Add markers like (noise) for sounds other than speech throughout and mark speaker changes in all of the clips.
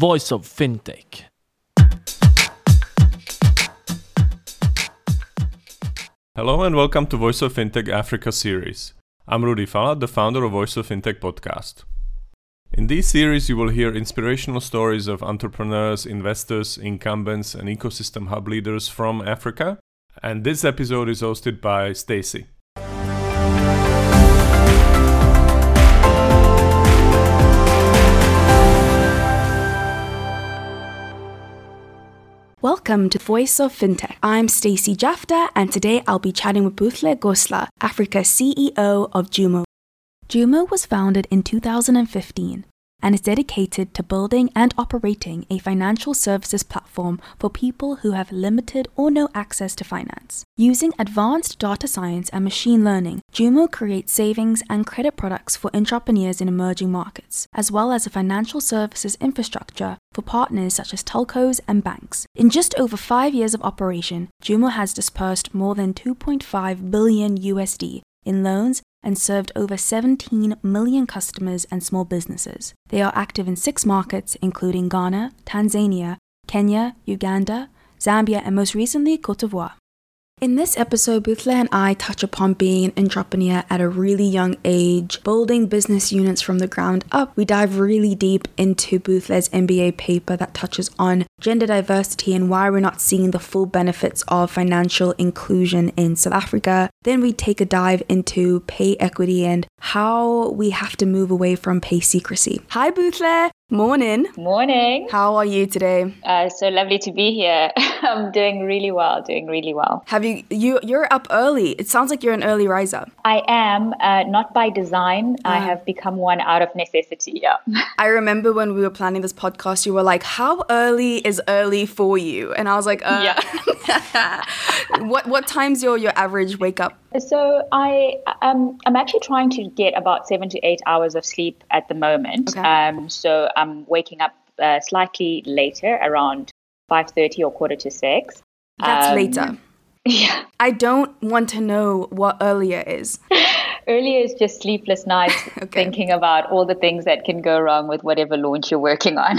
Speaker 1: Voice of Fintech.
Speaker 2: Hello and welcome to Voice of Fintech Africa series. I'm Rudy Fala, the founder of Voice of Fintech podcast. In this series, you will hear inspirational stories of entrepreneurs, investors, incumbents, and ecosystem hub leaders from Africa. And this episode is hosted by Stacey.
Speaker 3: Welcome to Voice of FinTech. I'm Stacey Jafta, and today I'll be chatting with Buhle Goslar, Africa's CEO of Jumo. Jumo was founded in 2015 and is dedicated to building and operating a financial services platform for people who have limited or no access to finance. Using advanced data science and machine learning, Jumo creates savings and credit products for entrepreneurs in emerging markets, as well as a financial services infrastructure for partners such as telcos and banks. In just over five years of operation, Jumo has dispersed more than 2.5 billion USD in loans and served over 17 million customers and small businesses. They are active in six markets, including Ghana, Tanzania, Kenya, Uganda, Zambia, and most recently, Cote d'Ivoire. In this episode, Buhle and I touch upon being an entrepreneur at a really young age, building business units from the ground up. We dive really deep into Buhle's MBA paper that touches on gender diversity and why we're not seeing the full benefits of financial inclusion in South Africa. Then we take a dive into pay equity and how we have to move away from pay secrecy. Hi, Buhle. Morning.
Speaker 4: Morning.
Speaker 3: How are you today?
Speaker 4: Uh, so lovely to be here. (laughs) I'm doing really well. Doing really well.
Speaker 3: Have you you you're up early? It sounds like you're an early riser.
Speaker 4: I am uh, not by design. I have become one out of necessity. Yeah. (laughs)
Speaker 3: I remember when we were planning this podcast, you were like, "How early is early for you?" And I was like, uh,
Speaker 4: Yeah. (laughs)
Speaker 3: "What what time's your your average wake up?"
Speaker 4: So I um, I'm actually trying to get about seven to eight hours of sleep at the moment.
Speaker 3: Okay.
Speaker 4: Um, so I'm waking up uh, slightly later, around five thirty or quarter to six.
Speaker 3: That's
Speaker 4: Um,
Speaker 3: later. (laughs)
Speaker 4: Yeah.
Speaker 3: I don't want to know what earlier is. (laughs)
Speaker 4: Earlier is just sleepless nights, (laughs)
Speaker 3: Okay.
Speaker 4: thinking about all the things that can go wrong with whatever launch you're working on.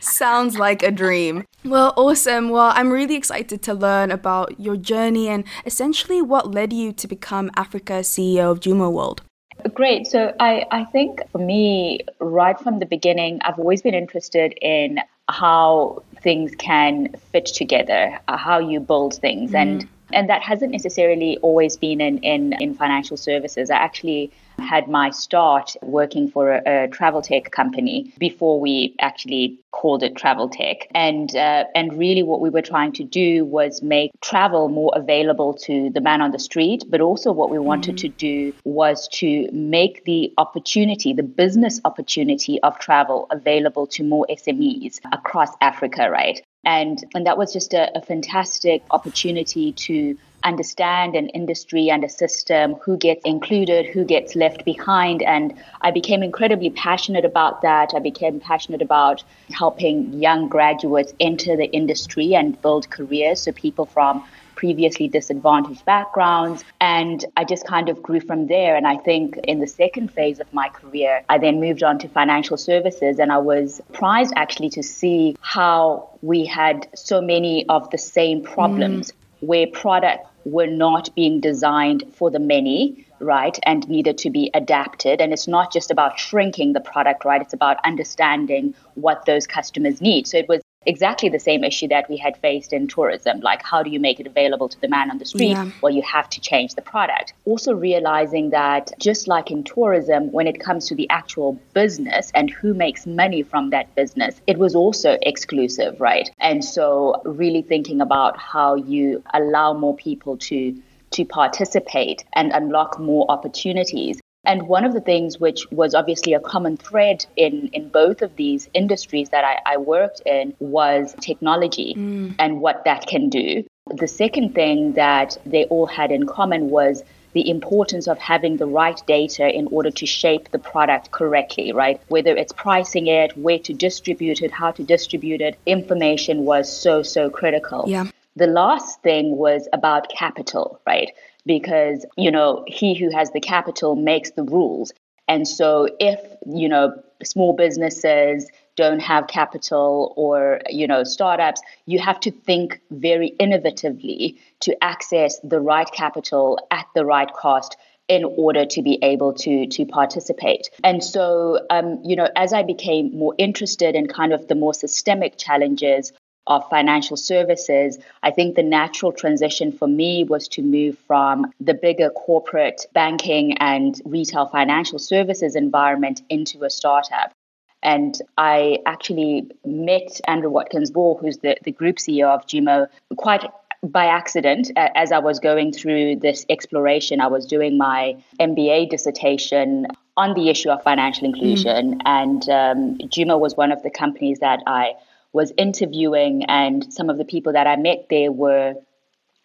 Speaker 3: Sounds like a dream. Well, awesome. Well, I'm really excited to learn about your journey and essentially what led you to become Africa CEO of Jumo World.
Speaker 4: Great. So I, I think for me, right from the beginning, I've always been interested in how things can fit together, uh, how you build things. And and that hasn't necessarily always been in, in, in financial services. I actually had my start working for a, a travel tech company before we actually called it travel tech. And uh, and really what we were trying to do was make travel more available to the man on the street, but also what we wanted to do was to make the opportunity, the business opportunity of travel available to more SMEs across Africa, right? And and that was just a, a fantastic opportunity to understand an industry and a system, who gets included, who gets left behind. And I became incredibly passionate about that. I became passionate about helping young graduates enter the industry and build careers. So people from previously disadvantaged backgrounds. And I just kind of grew from there. And I think in the second phase of my career, I then moved on to financial services. And I was surprised actually to see how we had so many of the same problems mm. where products were not being designed for the many, right, and needed to be adapted. And it's not just about shrinking the product, right? It's about understanding what those customers need. So it was exactly the same issue that we had faced in tourism. Like, how do you make it available to the man on the street?
Speaker 3: Yeah.
Speaker 4: Well, you have to change the product. Also, realizing that just like in tourism, when it comes to the actual business and who makes money from that business, it was also exclusive, right? And so, really thinking about how you allow more people to to participate and unlock more opportunities. And one of the things which was obviously a common thread in, in both of these industries that I, I worked in was technology mm. and what that can do. The second thing that they all had in common was the importance of having the right data in order to shape the product correctly, right? Whether it's pricing it, where to distribute it, how to distribute it, information was so, so critical.
Speaker 3: Yeah.
Speaker 4: The last thing was about capital, right? Because, you know, he who has the capital makes the rules. And so if, you know, small businesses don't have capital or you know startups you have to think very innovatively to access the right capital at the right cost in order to be able to to participate and so um, you know as i became more interested in kind of the more systemic challenges of financial services, I think the natural transition for me was to move from the bigger corporate banking and retail financial services environment into a startup. And I actually met Andrew Watkins Ball, who's the, the group CEO of Jumo, quite by accident as I was going through this exploration. I was doing my MBA dissertation on the issue of financial inclusion, mm. and um, Jumo was one of the companies that I was interviewing, and some of the people that I met there were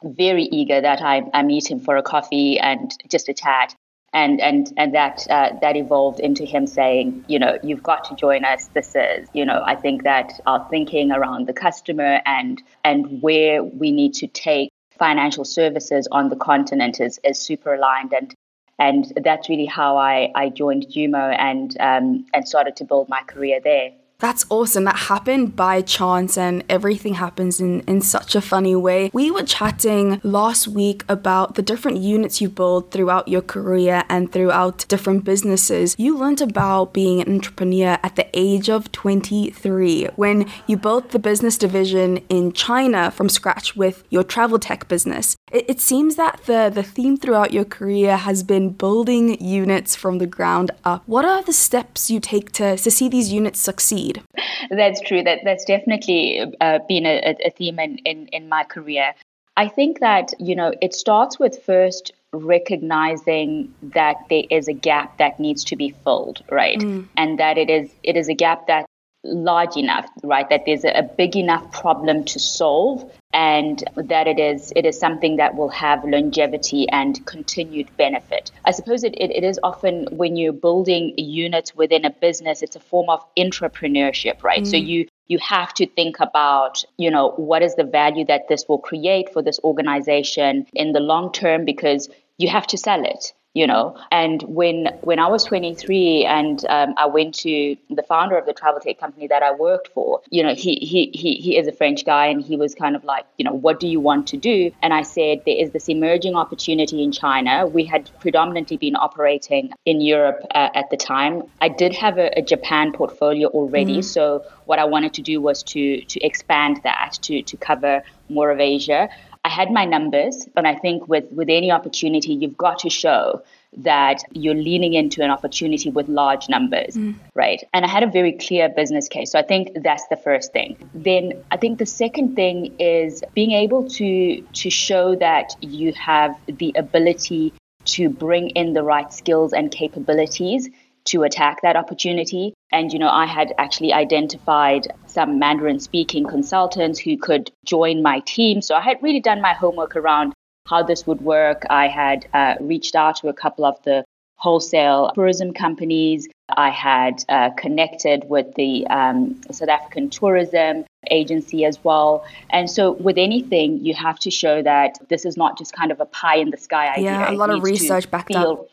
Speaker 4: very eager that I, I meet him for a coffee and just a chat and and and that uh, that evolved into him saying, you know, you've got to join us. This is, you know, I think that our thinking around the customer and and where we need to take financial services on the continent is is super aligned and and that's really how I, I joined Jumo and um, and started to build my career there.
Speaker 3: That's awesome. That happened by chance and everything happens in, in such a funny way. We were chatting last week about the different units you build throughout your career and throughout different businesses. You learned about being an entrepreneur at the age of 23 when you built the business division in China from scratch with your travel tech business. It, it seems that the, the theme throughout your career has been building units from the ground up. What are the steps you take to, to see these units succeed? Lead.
Speaker 4: That's true. That that's definitely uh, been a, a theme in, in in my career. I think that you know it starts with first recognizing that there is a gap that needs to be filled, right? Mm. And that it is it is a gap that large enough, right? That there's a, big enough problem to solve and that it is it is something that will have longevity and continued benefit. I suppose it, it, it is often when you're building units within a business, it's a form of entrepreneurship, right? Mm. So you you have to think about, you know, what is the value that this will create for this organization in the long term because you have to sell it you know? And when when i was 23 and um, i went to the founder of the travel tech company that i worked for you know he, he he he is a french guy and he was kind of like you know what do you want to do? And i said there is this emerging opportunity in china. We had predominantly been operating in europe uh, at the time. I did have a, a japan portfolio already mm. so what i wanted to do was to to expand that to to cover more of asia I had my numbers, but I think with, with any opportunity, you've got to show that you're leaning into an opportunity with large numbers, mm. right? And I had a very clear business case. So I think that's the first thing. Then I think the second thing is being able to to show that you have the ability to bring in the right skills and capabilities to attack that opportunity. And, you know, I had actually identified some Mandarin speaking consultants who could join my team. So I had really done my homework around how this would work. I had uh, reached out to a couple of the wholesale tourism companies. I had uh, connected with the um, South African Tourism Agency as well. And so, with anything, you have to show that this is not just kind of a pie in the sky idea.
Speaker 3: Yeah, a lot of research backed feel, up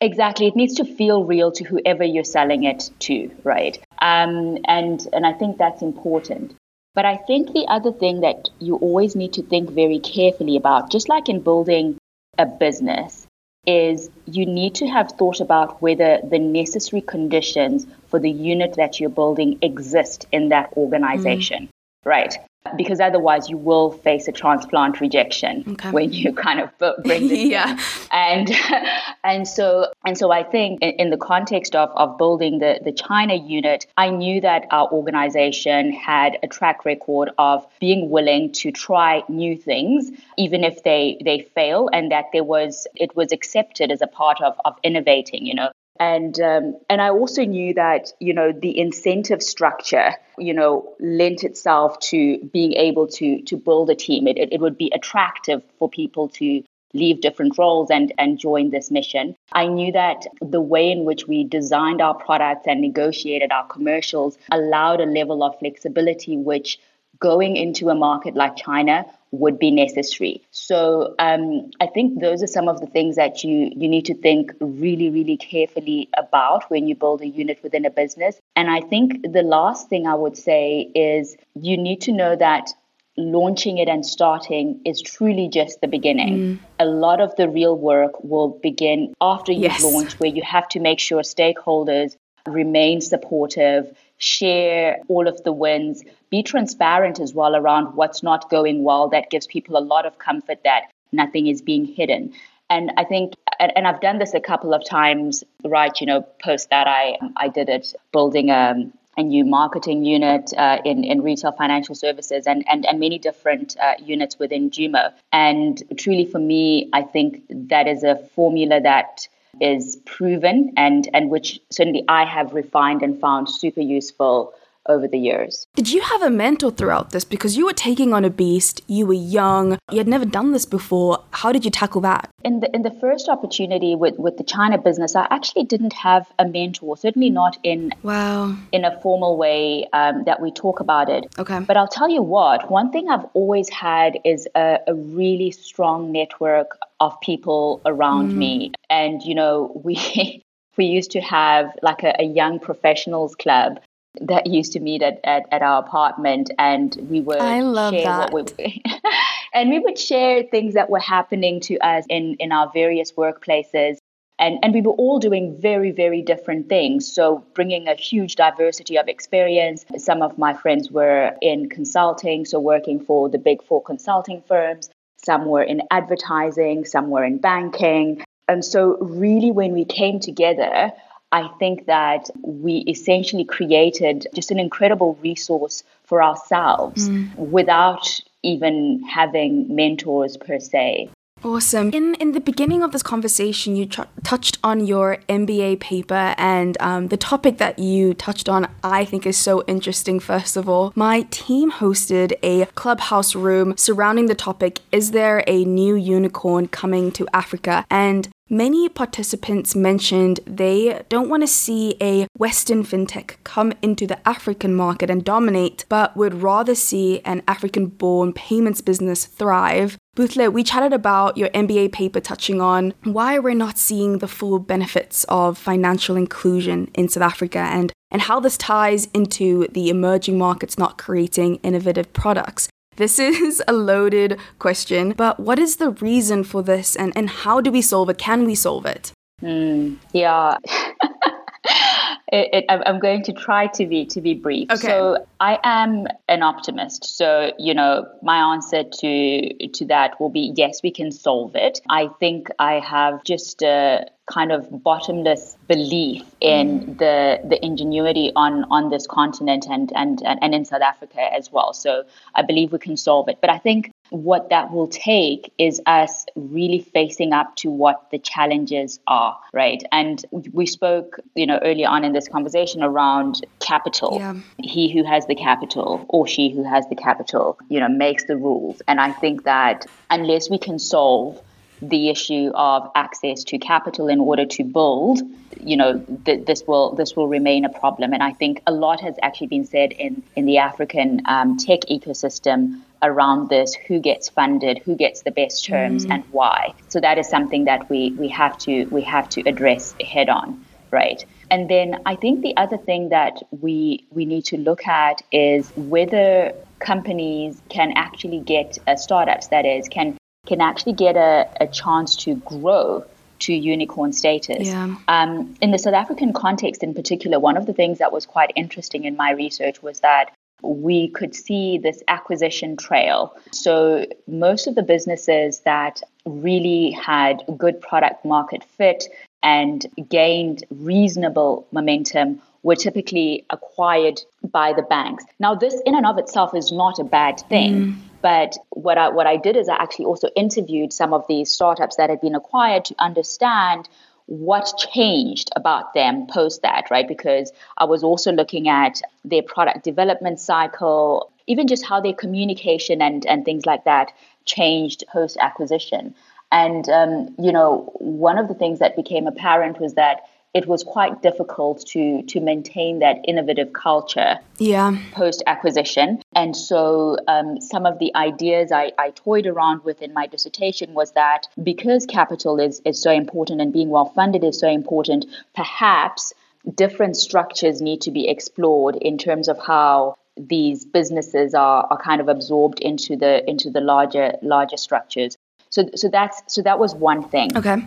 Speaker 4: Exactly. It needs to feel real to whoever you're selling it to, right? Um, and and I think that's important. But I think the other thing that you always need to think very carefully about, just like in building a business, is you need to have thought about whether the necessary conditions for the unit that you're building exist in that organization, mm. right? Because otherwise you will face a transplant rejection okay. when you kind of bring this (laughs) yeah in. and and so and so I think in, in, the context of, of building the the China unit I knew that our organization had a track record of being willing to try new things even if they they fail and that there was it was accepted as a part of of innovating you know and um, and I also knew that you know the incentive structure you know lent itself to being able to to build a team. It, it, it would be attractive for people to leave different roles and and join this mission. I knew that the way in which we designed our products and negotiated our commercials allowed a level of flexibility which going into a market like China would be necessary. So um, I think those are some of the things that you you need to think really really carefully about when you build a unit within a business. And I think the last thing I would say is you need to know that launching it and starting is truly just the beginning. Mm. A lot of the real work will begin after you yes. launch, where you have to make sure stakeholders remain supportive, share all of the wins, be transparent as well around what's not going well. That gives people a lot of comfort that nothing is being hidden. And I think, and I've done this a couple of times, right? You know, post that I I did it building a, a new marketing unit uh, in in retail financial services and and and many different uh, units within Jumo. And truly, for me, I think that is a formula that is proven and and which certainly I have refined and found super useful over the years.
Speaker 3: Did you have a mentor throughout this because you were taking on a beast, you were young, you had never done this before. How did you tackle that?
Speaker 4: In the in the first opportunity with with the China business, I actually didn't have a mentor, certainly not in
Speaker 3: wow
Speaker 4: in a formal way um, that we talk about it.
Speaker 3: Okay.
Speaker 4: But I'll tell you what, one thing I've always had is a, a really strong network of people around mm. me. And, you know, we (laughs) we used to have like a, a, young professionals club that used to meet at, at, at our apartment and we would
Speaker 3: I love share that. what
Speaker 4: we (laughs) and we would share things that were happening to us in, in our various workplaces. And, and we were all doing very, very different things. So, bringing a huge diversity of experience. Some of my friends were in consulting, so working for the big four consulting firms some were in advertising, some were in banking. And so, really, when we came together, I think that we essentially created just an incredible resource for ourselves mm. without even having mentors per se.
Speaker 3: Awesome. In in the beginning of this conversation, you touched on your MBA paper, and um, the topic that you touched on, I think, is so interesting. First of all, my team hosted a clubhouse room surrounding the topic: Is there a new unicorn coming to Africa? And Many participants mentioned they don't want to see a Western fintech come into the African market and dominate, but would rather see an African born payments business thrive. Buhle, we chatted about your MBA paper touching on why we're not seeing the full benefits of financial inclusion in South Africa and, and how this ties into the emerging markets not creating innovative products. This is a loaded question, but what is the reason for this and, and how do we solve it? Can we solve it?
Speaker 4: Mm, yeah. (laughs) it, it, I'm going to try to be to be brief.
Speaker 3: Okay.
Speaker 4: So I am an optimist. So you know, my answer to to that will be yes, we can solve it. I think I have just a kind of bottomless belief in mm. the the ingenuity on on this continent and, and and and in South Africa as well. So I believe we can solve it. But I think what that will take is us really facing up to what the challenges are, right? And we spoke, you know, earlier on in this conversation around capital.
Speaker 3: Yeah.
Speaker 4: He who has the capital or she who has the capital, you know, makes the rules. And I think that unless we can solve the issue of access to capital in order to build, you know, th- this will this will remain a problem. And I think a lot has actually been said in in the African um, tech ecosystem around this: who gets funded, who gets the best terms, mm. and why. So that is something that we we have to we have to address head on, right? And then I think the other thing that we we need to look at is whether companies can actually get uh, startups that is can can actually get a, a chance to grow to unicorn status.
Speaker 3: Yeah.
Speaker 4: Um, in the South African context, in particular, one of the things that was quite interesting in my research was that we could see this acquisition trail. So, most of the businesses that really had good product market fit and gained reasonable momentum were typically acquired by the banks. Now, this in and of itself is not a bad thing. Mm. But what I what I did is I actually also interviewed some of these startups that had been acquired to understand what changed about them post that, right? Because I was also looking at their product development cycle, even just how their communication and, and things like that changed post acquisition. And, um, you know, one of the things that became apparent was that it was quite difficult to to maintain that innovative culture
Speaker 3: yeah.
Speaker 4: post acquisition and so um, some of the ideas I, I toyed around with in my dissertation was that because capital is, is so important and being well funded is so important perhaps different structures need to be explored in terms of how these businesses are, are kind of absorbed into the into the larger larger structures. So so that's so that was one thing.
Speaker 3: Okay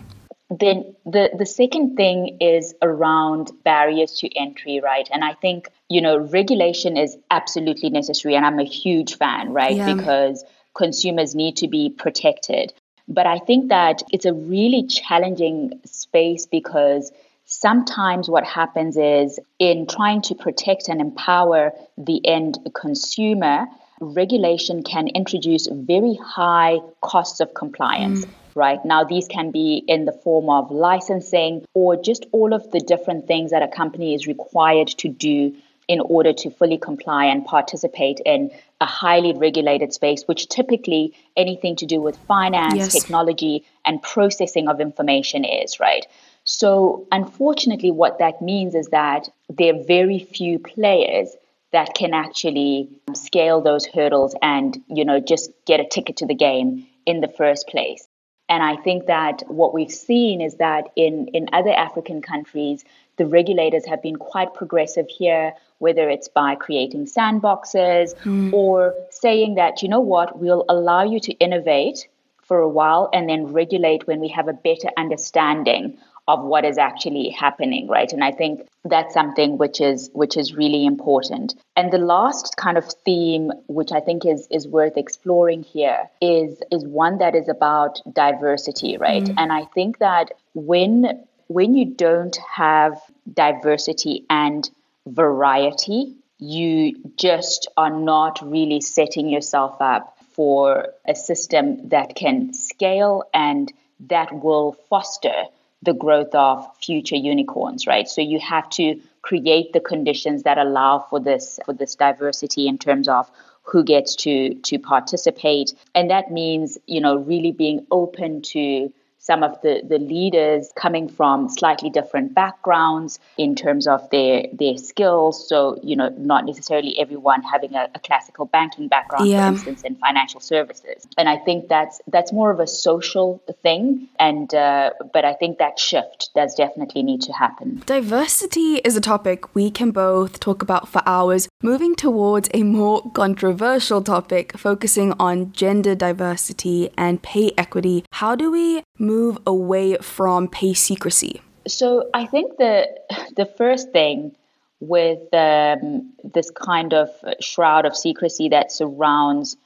Speaker 4: then the the second thing is around barriers to entry right? And i think you know regulation is absolutely necessary and i'm a huge fan right? Yeah. because consumers need to be protected. But i think that it's a really challenging space because sometimes what happens is in trying to protect and empower the end consumer regulation can introduce very high costs of compliance. Mm right? Now, these can be in the form of licensing or just all of the different things that a company is required to do in order to fully comply and participate in a highly regulated space, which typically anything to do with finance, yes. technology, and processing of information is, right? So, unfortunately, what that means is that there are very few players that can actually um, scale those hurdles and, you know, just get a ticket to the game in the first place. And I think that what we've seen is that in, in other African countries, the regulators have been quite progressive here, whether it's by creating sandboxes mm. or saying that, you know what, we'll allow you to innovate for a while and then regulate when we have a better understanding of what is actually happening right? And i think that's something which is which is really important. And the last kind of theme which i think is is worth exploring here is is one that is about diversity right? Mm. and i think that when when you don't have diversity and variety you just are not really setting yourself up for a system that can scale and that will foster the growth of future unicorns, right? So you have to create the conditions that allow for this for this diversity in terms of who gets to to participate and that means you know really being open to some of the, the leaders coming from slightly different backgrounds in terms of their their skills. So, you know, not necessarily everyone having a, a classical banking background, yeah. for instance, in financial services. And I think that's that's more of a social thing. And uh, but I think that shift does definitely need to happen.
Speaker 3: Diversity is a topic we can both talk about for hours. Moving towards a more controversial topic, focusing on gender diversity and pay equity. How do we move away from pay secrecy?
Speaker 4: So I think the the first thing with um, this kind of shroud of secrecy that surrounds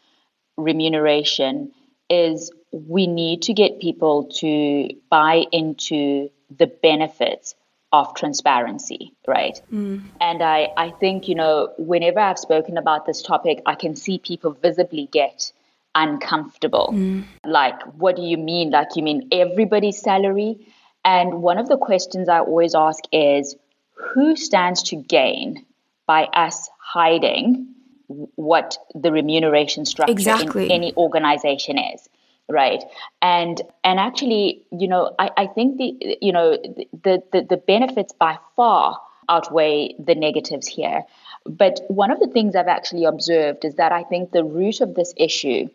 Speaker 4: remuneration is we need to get people to buy into the benefits of transparency, right? Mm. And I, I think, you know, whenever I've spoken about this topic, I can see people visibly get uncomfortable. Mm. Like, what do you mean? Like, you mean everybody's salary? And one of the questions I always ask is who stands to gain by us hiding what the remuneration structure exactly. in any organization is? right and and actually you know i, I think the you know the, the the benefits by far outweigh the negatives here but one of the things i've actually observed is that i think the root of this issue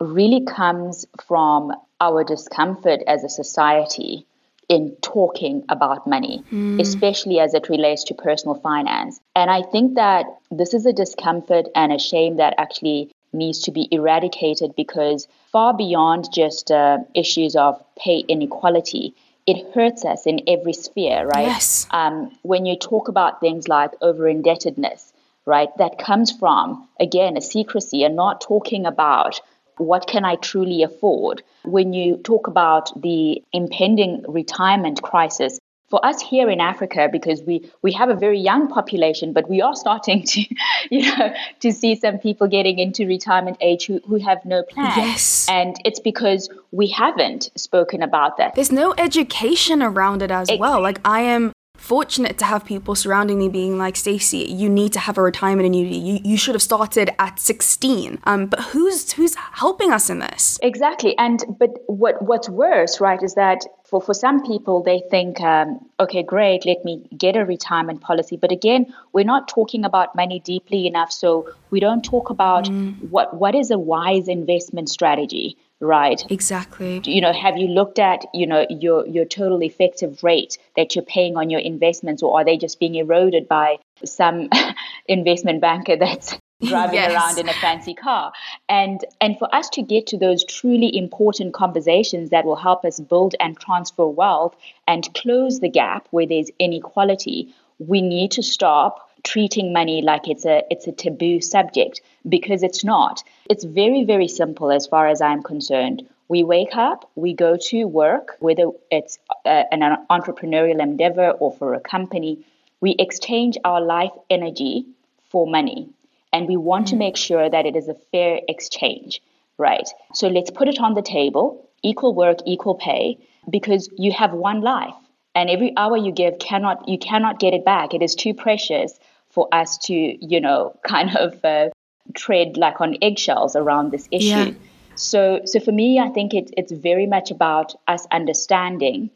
Speaker 4: really comes from our discomfort as a society in talking about money, mm. especially as it relates to personal finance. And I think that this is a discomfort and a shame that actually needs to be eradicated because far beyond just uh, issues of pay inequality, it hurts us in every sphere, right?
Speaker 3: Yes.
Speaker 4: Um, when you talk about things like over indebtedness, right, that comes from, again, a secrecy and not talking about what can I truly afford? When you talk about the impending retirement crisis, for us here in Africa, because we, we have a very young population, but we are starting to, (laughs) you know, to see some people getting into retirement age who, who have no plan.
Speaker 3: Yes.
Speaker 4: And it's because we haven't spoken about that.
Speaker 3: There's no education around it as it, well. Like I am fortunate to have people surrounding me being like, Stacey, you need to have a retirement annuity. You, you should have started at 16. Um, but who's who's helping us in this?
Speaker 4: Exactly. And but what what's worse, right, is that for, for some people, they think, um, okay, great, let me get a retirement policy. But again, we're not talking about money deeply enough. So we don't talk about mm. what, what is a wise investment strategy, right?
Speaker 3: Exactly.
Speaker 4: You know, have you looked at, you know, your, your total effective rate that you're paying on your investments, or are they just being eroded by some (laughs) investment banker that's (laughs) driving yes. around in a fancy car and and for us to get to those truly important conversations that will help us build and transfer wealth and close the gap where there's inequality we need to stop treating money like it's a it's a taboo subject because it's not it's very very simple as far as i'm concerned we wake up we go to work whether it's uh, an entrepreneurial endeavor or for a company we exchange our life energy for money and we want mm to make sure that it is a fair exchange, right? So let's put it on the table equal work, equal pay, because you have one life. And every hour you give cannot you cannot get it back. It is too precious for us to, you know, (laughs) kind of uh, tread like on eggshells around this issue. Yeah. So, so for me, I think it, it's very much about us understanding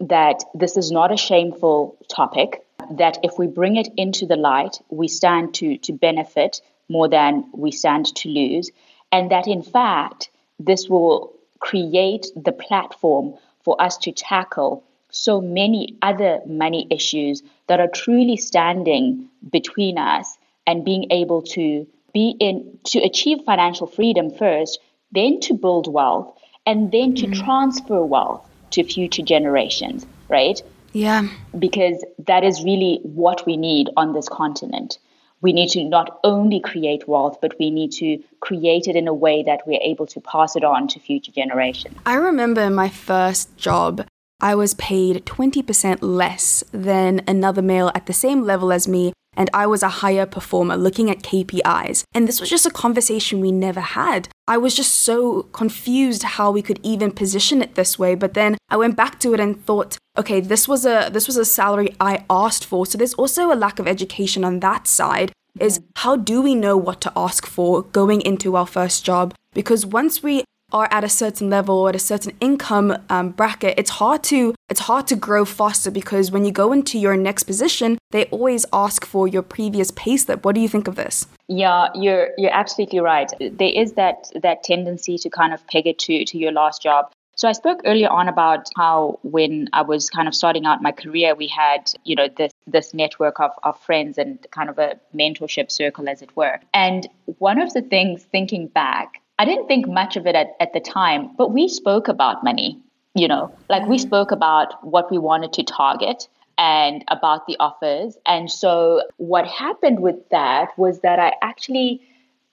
Speaker 4: that this is not a shameful topic that if we bring it into the light, we stand to, to benefit more than we stand to lose. And that in fact, this will create the platform for us to tackle so many other money issues that are truly standing between us and being able to be in to achieve financial freedom first, then to build wealth, and then to mm-hmm. transfer wealth to future generations, right?
Speaker 3: Yeah.
Speaker 4: Because that is really what we need on this continent. We need to not only create wealth, but we need to create it in a way that we're able to pass it on to future generations.
Speaker 3: I remember my first job, I was paid 20% less than another male at the same level as me and I was a higher performer looking at KPIs. And this was just a conversation we never had. I was just so confused how we could even position it this way, but then I went back to it and thought, okay, this was a this was a salary I asked for. So there's also a lack of education on that side. Is how do we know what to ask for going into our first job? Because once we are at a certain level or at a certain income um, bracket, it's hard to it's hard to grow faster because when you go into your next position, they always ask for your previous payslip. What do you think of this?
Speaker 4: Yeah, you're you're absolutely right. There is that that tendency to kind of peg it to to your last job. So I spoke earlier on about how when I was kind of starting out my career, we had, you know, this this network of, of friends and kind of a mentorship circle as it were. And one of the things thinking back I didn't think much of it at, at the time, but we spoke about money, you know, like we mm-hmm. spoke about what we wanted to target and about the offers. And so what happened with that was that I actually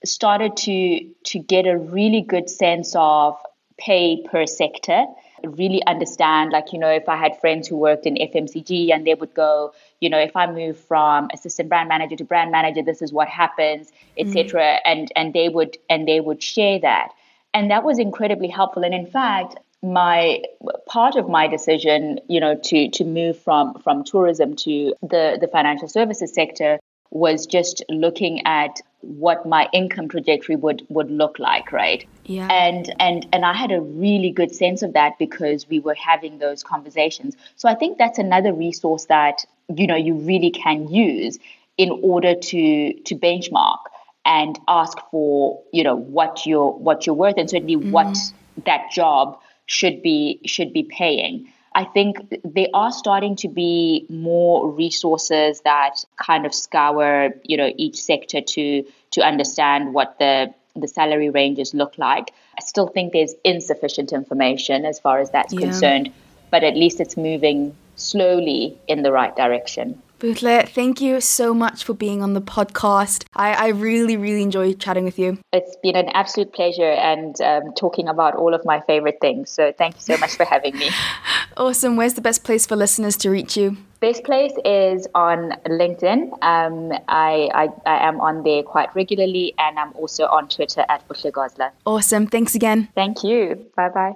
Speaker 4: started to to get a really good sense of pay per sector really understand like you know if i had friends who worked in fmcg and they would go you know if i move from assistant brand manager to brand manager this is what happens etc mm. and and they would and they would share that and that was incredibly helpful and in fact my part of my decision you know to to move from from tourism to the the financial services sector was just looking at what my income trajectory would would look like right?
Speaker 3: Yeah.
Speaker 4: And and and i had a really good sense of that because we were having those conversations. So i think that's another resource that you know you really can use in order to to benchmark and ask for you know what you're what you're worth and certainly mm. what that job should be should be paying I think there are starting to be more resources that kind of scour, you know, each sector to to understand what the the salary ranges look like. I still think there's insufficient information as far as that's yeah. concerned, but at least it's moving slowly in the right direction.
Speaker 3: Buhle, thank you so much for being on the podcast. I, I really, really enjoyed chatting with you.
Speaker 4: It's been an absolute pleasure and um, talking about all of my favorite things. So thank you so much for having me. (laughs)
Speaker 3: awesome. Where's the best place for listeners to reach you?
Speaker 4: Best place is on LinkedIn. Um, I, I, I am on there quite regularly and I'm also on Twitter at Buhle Goslar.
Speaker 3: Awesome. Thanks again.
Speaker 4: Thank you. Bye bye.